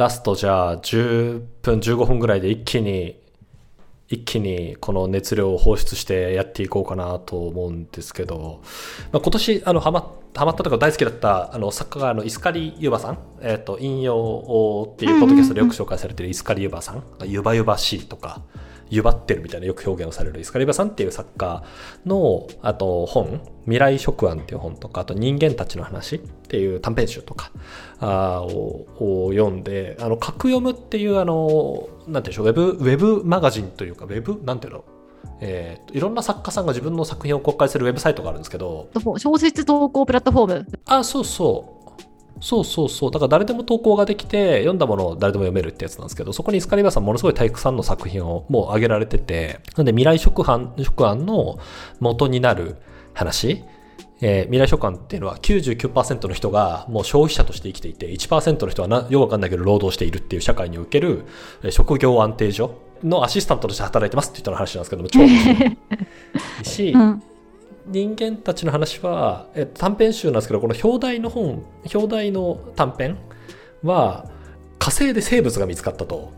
ラストじゃあ10分15分ぐらいで一気に一気にこの熱量を放出してやっていこうかなと思うんですけど、まあ、今年あのハマハマったとか大好きだったあの作家のイスカリユバさん、えー、と引用っていうポッドキャストでよく紹介されてるイスカリユバさん、ゆばゆばしいとかゆばってるみたいなよく表現をされるイスカリバさんっていう作家のあと本「未来食案」っていう本とかあと「人間たちの話」っていう短編集とかあをを読んであの格読むっていうあのなんていうんでしょうウェブウェブマガジンというかウェブなんていうのえー、いろんな作家さんが自分の作品を公開するウェブサイトがあるんですけど小説投稿プラットフォーム。あそうそうそうそうそう。だから誰でも投稿ができて読んだものを誰でも読めるってやつなんですけどそこにイスカリバさんものすごい体育さんの作品をもう挙げられててなんで未来食案食案の元になる話。えー、未来書館っていうのは99%の人がもう消費者として生きていて1%の人はなよくわかんないけど労働しているっていう社会における職業安定所のアシスタントとして働いてますって言ったの話なんですけども超面白い。し、うん、人間たちの話は、え短編集なんですけどこの表題の本表題の短編は火星で生物が見つかったと。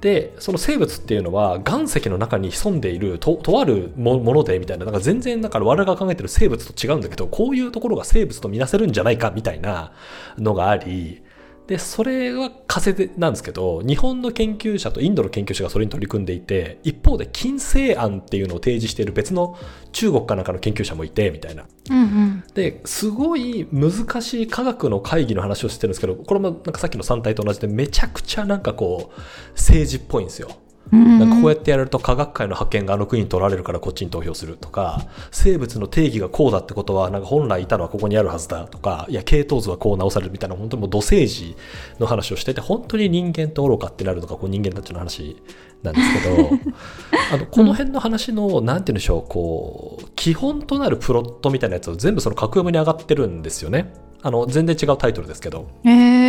でその生物っていうのは岩石の中に潜んでいるととあるものでみたいななんか全然だから我々が考えてる生物と違うんだけどこういうところが生物とみなせるんじゃないかみたいなのがありで、それは仮説なんですけど、日本の研究者とインドの研究者がそれに取り組んでいて、一方で金星案っていうのを提示している別の中国かなんかの研究者もいて、みたいな。うんうん、で、すごい難しい科学の会議の話をしてるんですけど、これもなんかさっきの3体と同じでめちゃくちゃなんかこう、政治っぽいんですよ。なんかこうやってやると科学界の覇権があの国に取られるからこっちに投票するとか生物の定義がこうだってことはなんか本来いたのはここにあるはずだとかいや系統図はこう直されるみたいな本当にもう土政治の話をしてて本当に人間と愚かってなるのがこう人間たちの話なんですけど あのこの辺の話の何て言うんでしょうこう基本となるプロットみたいなやつを全部そのカクヨミに上がってるんですよね。あの全然違うタイトルですけど、えー。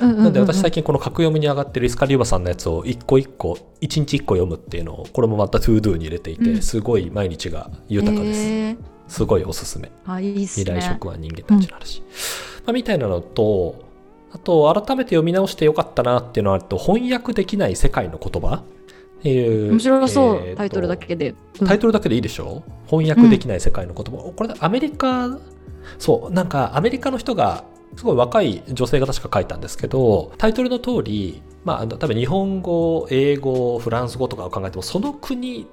うんうんうん、なんで私最近この格読みに上がってるイスカリューバさんのやつを一個一個一日一個読むっていうのをこれもまた To Do に入れていて、うん、すごい毎日が豊かです、えー、すごいおすすめ。あいいね、未来食は人間たちの話、うん、まあ、みたいなのとあと改めて読み直してよかったなっていうのはあと翻訳できない世界の言葉っていう。面白そう、えー、タイトルだけで、うん、タイトルだけでいいでしょ？翻訳できない世界の言葉、これアメリカそうなんかアメリカの人がすごい若い女性が確か書いたんですけどタイトルの通りまあ多分日本語英語フランス語とかを考えてもその国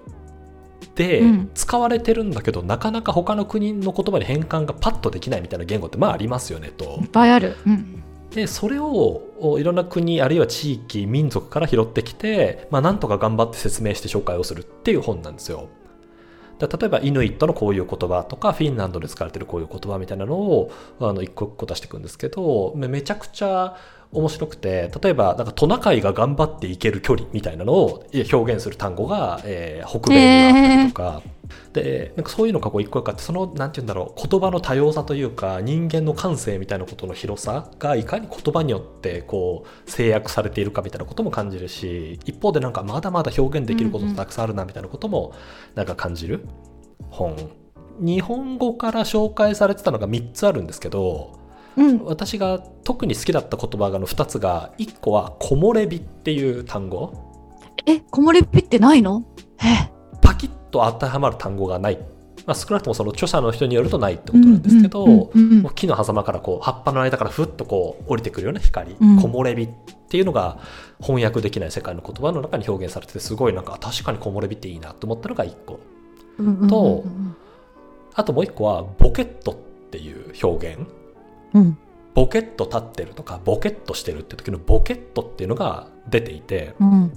で使われてるんだけど、うん、なかなか他の国の言葉に変換がパッとできないみたいな言語ってまあありますよねと。いっぱいある。うん、でそれをいろんな国あるいは地域民族から拾ってきて、まあ、なんとか頑張って説明して紹介をするっていう本なんですよ。例えばイヌイットのこういう言葉とかフィンランドで使われてるこういう言葉みたいなのをあの一個一個出していくんですけどめちゃくちゃ面白くて例えばなんかトナカイが頑張っていける距離みたいなのを表現する単語が、えー、北米にあったりとか。えー。でなんかそういうのがこう一個一個あってそのなんて言うんだろう言葉の多様さというか人間の感性みたいなことの広さがいかに言葉によってこう制約されているかみたいなことも感じるし一方でなんかまだまだ表現できることたくさんあるなみたいなこともなんか感じる本。日本語から紹介されてたのが3つあるんですけど、うん、私が特に好きだった言葉がの2つが1個は「木漏れ日」っていう単語。え木漏れ日ってないの？パキッと当てはまる単語がない、まあ、少なくともその著者の人によるとないってことなんですけど木の狭間からこう葉っぱの間からふっとこう降りてくるような光、うん、木漏れ日っていうのが翻訳できない世界の言葉の中に表現されててすごいなんか確かに木漏れ日っていいなと思ったのが1個。とあともう1個はボケットっていう表現。うん。ボケット立ってるとかボケットしてるって時のボケットっていうのが出ていて、うん、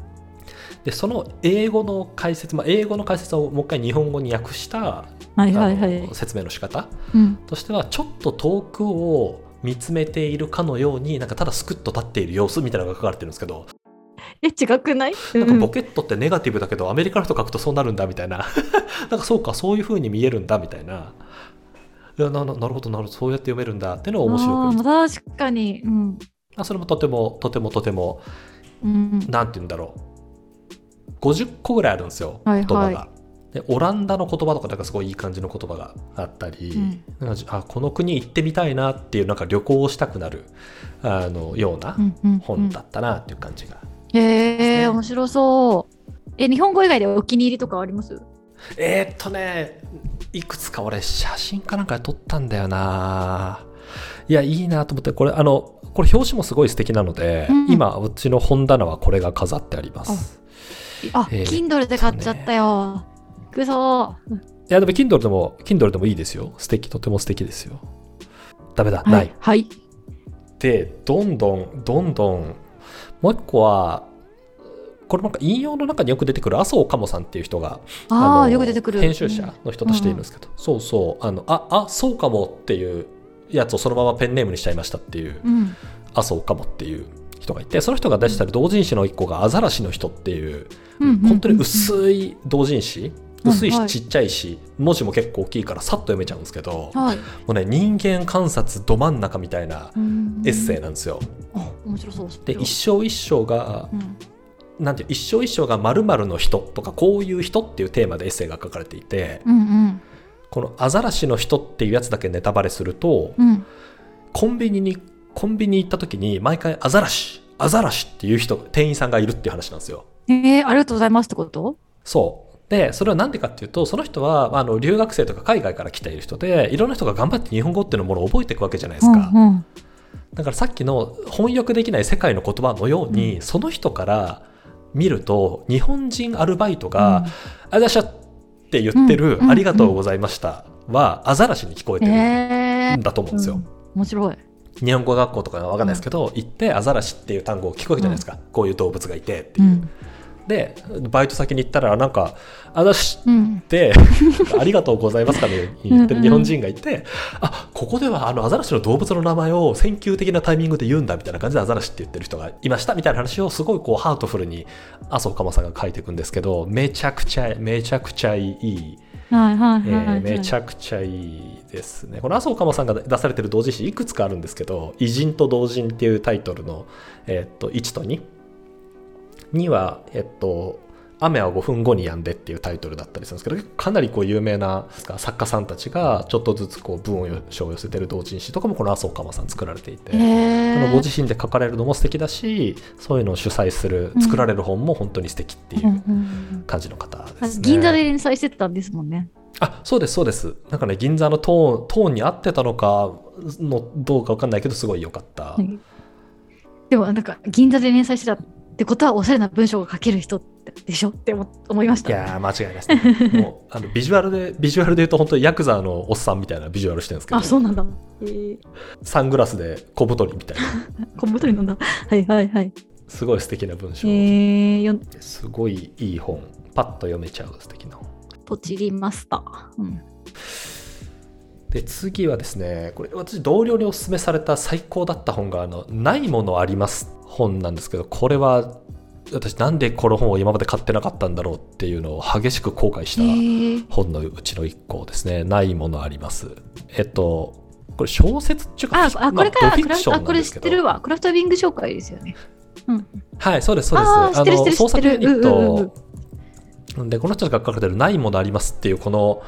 でその英語の解説、まあ、英語の解説をもう一回日本語に訳した、はいはいはい、説明の仕方、うん、としてはちょっと遠くを見つめているかのようになんかただすくっと立っている様子みたいなのが書かれてるんですけどえ違くない、なんかボケットってネガティブだけどアメリカの人書くとそうなるんだみたいな。なんかそうかそういうふうに見えるんだみたいないやななるほどなるほど。そうやって読めるんだ。っていうのが面白く。確かに、うん、あそれもとてもとてもとても、うん、なんて言うんだろう。50個ぐらいあるんですよ、はいはい、言葉が。でオランダの言葉とかなんかすごいいい感じの言葉があったり、うん。なんかあこの国行ってみたいなっていうなんか旅行をしたくなるあのような本だったなっていう感じが、へえ面白そう。え日本語以外でお気に入りとかあります？えー、っとねいくつか俺写真かなんかで撮ったんだよな。いやいいなと思ってこれあのこれ表紙もすごい素敵なので、うん今うちの本棚はこれが飾ってあります。あ、えー Kindle で買っちゃったよ。くそいやでも Kindle でも Kindle でもいいですよ。素敵とても素敵ですよ。ダメだ、はない。はい。でどんどんどんどんもう一個はこれなんか引用の中によく出てくる麻生かもさんっていう人があよく出てくる。編集者の人としているんですけど、そうそう。あのああそうかもっていうやつをそのままペンネームにしちゃいましたっていううん。麻生かもっていう人がいてその人が出した同人誌の一個が「アザラシの人」っていううんうん本当に薄い同人誌うん薄いはい。しちっちゃいし文字も結構大きいからさっと読めちゃうんですけどもはい、うね人間観察ど真ん中みたいなエッセイなんですよ。あ面白そう。で一生一生がうんなんていう一生一生が〇〇の人とかこういう人っていうテーマでエッセイが書かれていてうんうん。このアザラシの人っていうやつだけネタバレするとうん。コンビニにコンビニ行った時に毎回アザラシアザラシっていう人店員さんがいるっていう話なんですよ。えー、ありがとうございますってこと？そう。でそれは何でかっていうとその人はあの留学生とか海外から来ている人でいろんな人が頑張って日本語っていうものを覚えていくわけじゃないですか。うんうん。だからさっきの翻訳できない世界の言葉のように、その人から見ると日本人アルバイトが「あざしゃ」って言ってるうん「ありがとうございました」はアザラシに聞こえてるえんだと思うんですよ。うん。面白い。日本語学校とかわかんないですけど、行ってアザラシっていう単語を聞くわけじゃないですか、こういう動物がいてっていう。うんでバイト先に行ったらなんか「アザラシうん。っ てありがとうございますかね言ってる日本人がいて、あここではあのアザラシの動物の名前を選球的なタイミングで言うんだみたいな感じでアザラシって言ってる人がいましたみたいな話をすごいこうハートフルに麻生かまさんが書いていくんですけどめちゃくちゃめちゃくちゃいい、めちゃくちゃいいですね。この麻生かまさんが出されてる同人誌いくつかあるんですけど「偉人と同人」っていうタイトルの、えーっと1と2 2はえっと雨は5分後に止んでっていうタイトルだったりするんですけどかなりこう有名な作家さんたちがちょっとずつこう文章を寄せてる同人誌とかもこの麻生かまさん作られていて、ご自身で書かれるのも素敵だしそういうのを主催するうん。作られる本も本当に素敵っていう感じの方でうんすね。銀座で連載してたんですもんね。あそうですそうです。なんかね銀座のトーントーンに合ってたのかのどうかわかんないけどすごい良かった、はい。でもなんか銀座で連載してたってことはおしゃれな文章が書ける人でしょ？って思思いました。いやー間違いないですね もうあのビジュアルでビジュアルで言うと本当にヤクザのおっさんみたいなビジュアルしてるんですけどあそうなんだ。えー、サングラスで小太りみたいな 小太りなんだ。はいはいはい。すごい素敵な文章、えー、よすごいいい本パッと読めちゃう素敵な本ポチりました。うん。で次はですねこれ私同僚におすすめされた最高だった本があの「ないものあります」本なんですけどこれは私なんでこの本を今まで買ってなかったんだろうっていうのを激しく後悔しえたー、本のうちの一個ですね「ないものあります」えっとこれ小説っていうかあ、あこれか、まああ、これ知ってるわ。クラフトビング紹介ですよね。うん。はいそうですそうです。あー知ってる知ってる創作ユニット。でこの人が書かれてる「ないものあります」っていうこの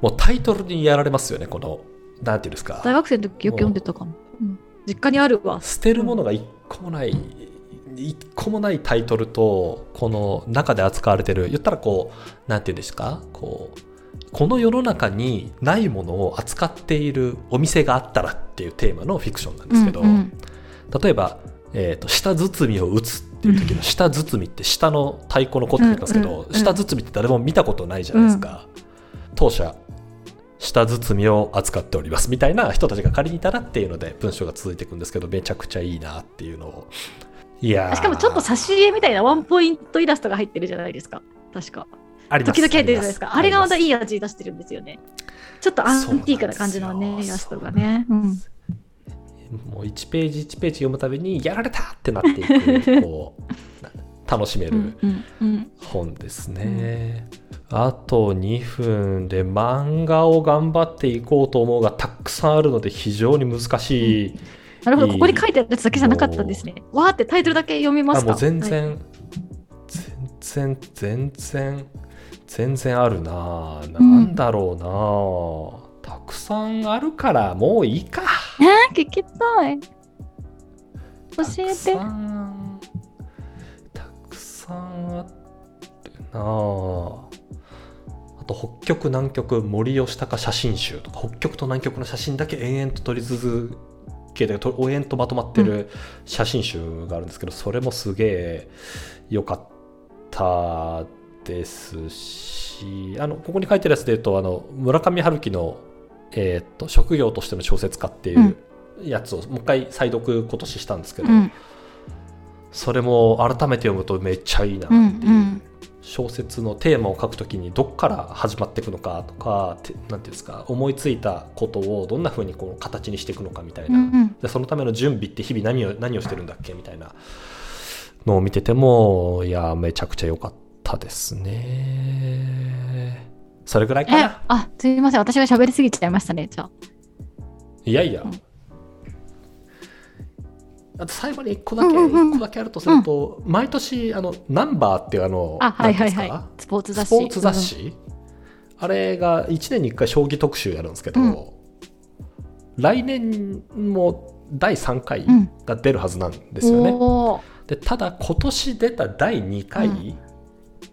もうタイトルにやられますよねこのなんていうんですか。大学生の時よく読んでたかも。うん、実家にあるわ。捨てるものが一個もない、一個もないタイトルとこの中で扱われてる言ったらこうなんていうんですか？こうこの世の中にないものを扱っているお店があったらっていうテーマのフィクションなんですけど、うんうん例えば、えーと「下包みを打つ」っていう時の「下包み」って下の太鼓のことって言いますけど、うんうんうん下包みって誰も見たことないじゃないですか。当社下包みを扱っておりますみたいな人たちが仮にいたらっていうので文章が続いていくんですけどめちゃくちゃいいなっていうのをいやーしかもちょっと差し入れみたいなワンポイントイラストが入ってるじゃないですか。確か。あります時々入ってるじゃないですか。あれがまたいいい味出してるんですよね。ちょっとアンティークな感じのね、イラストがね。うん。もう1ページ1ページ読むたびにやられたってなっていくこう 楽しめるうんうんうん。本ですね、あと2分で漫画を頑張っていこうと思うがたくさんあるので非常に難しい、なるほど、ここに書いてあるやつだけじゃなか。ったんですね。わーってタイトルだけ読みますか。あもう全はい。然、全然全然全然あるな。なんだろうな、たくさんあるからもういいか。えー、聞きたい。教えてさんあるなあ。あと北極南極森吉高写真集とか。北極と南極の写真だけ延々と撮り続けてと延々とまとまってる写真集があるんですけど、それもすげえ良かったですしあのここに書いてるやつで言うとあの村上春樹の、えーっと職業としての小説家っていうやつをもう一回再読今年したんですけど、うんそれも改めて読むとめっちゃいいなってういう、んうん。小説のテーマを書くときにどっから始まっていくのかとかてなんていうんですか思いついたことをどんな風にこう形にしていくのかみたいな、うんうん。でそのための準備って日々何を何をしてるんだっけみたいなのを見ててもいやめちゃくちゃ良かったですね。それぐらいかえなあすみません。私が喋りすぎちゃいましたねじゃあ。いやいや、うんあと最後に1個だけ、うんうんうん。一個だけあるとすると、毎年あのナンバーっていうあのあはいはいはい。スポーツ雑誌。スポーツ雑誌、あれが1年に1回将棋特集やるんですけど、うん。来年も第3回うん。が出るはずなんでですよね。おー。でただ今年出た第2回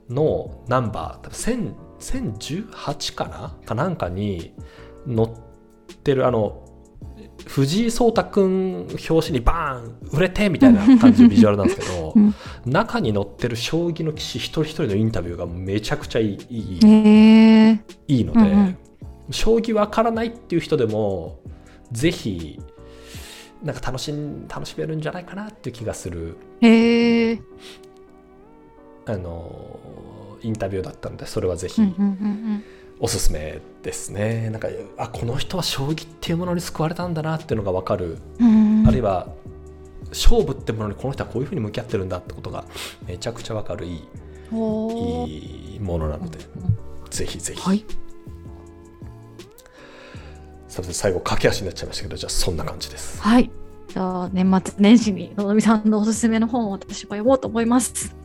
のナンバー、多分1000 1018かな？かなんかに載ってるあの藤井聡太君表紙にバーン売れてみたいな感じのビジュアルなんですけど、うん。中に載ってる将棋の棋士一人一人のインタビューがめちゃくちゃいいいいへえいいので、うんうん。将棋わからないっていう人でもぜひなんか楽しん楽しめるんじゃないかなっていう気がするへえあのインタビューだったのでそれはぜひ。うんうんうんおすすめですね、なんかあこの人は将棋っていうものに救われたんだなっていうのが分かる、うん。あるいは勝負ってものにこの人はこういうふうに向き合ってるんだってことがめちゃくちゃ分かるいいいいものなのでぜひぜひ、はい。最後駆け足になっちゃいましたけどじゃあそんな感じです。はい。じゃあ年末年始にのぞみさんのおすすめの本を私は読もうと思います。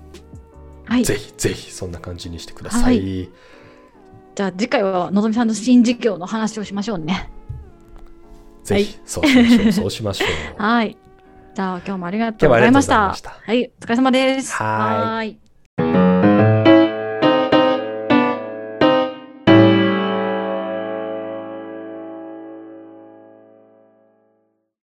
はい。ぜひぜひそんな感じにしてください、はじゃあ次回はのぞみさんの新事業の話をしましょうね。ぜひそうしましょう。そうしましょう。はい。じゃあ今日もありがとうございました。した。はい。お疲れ様です。はーい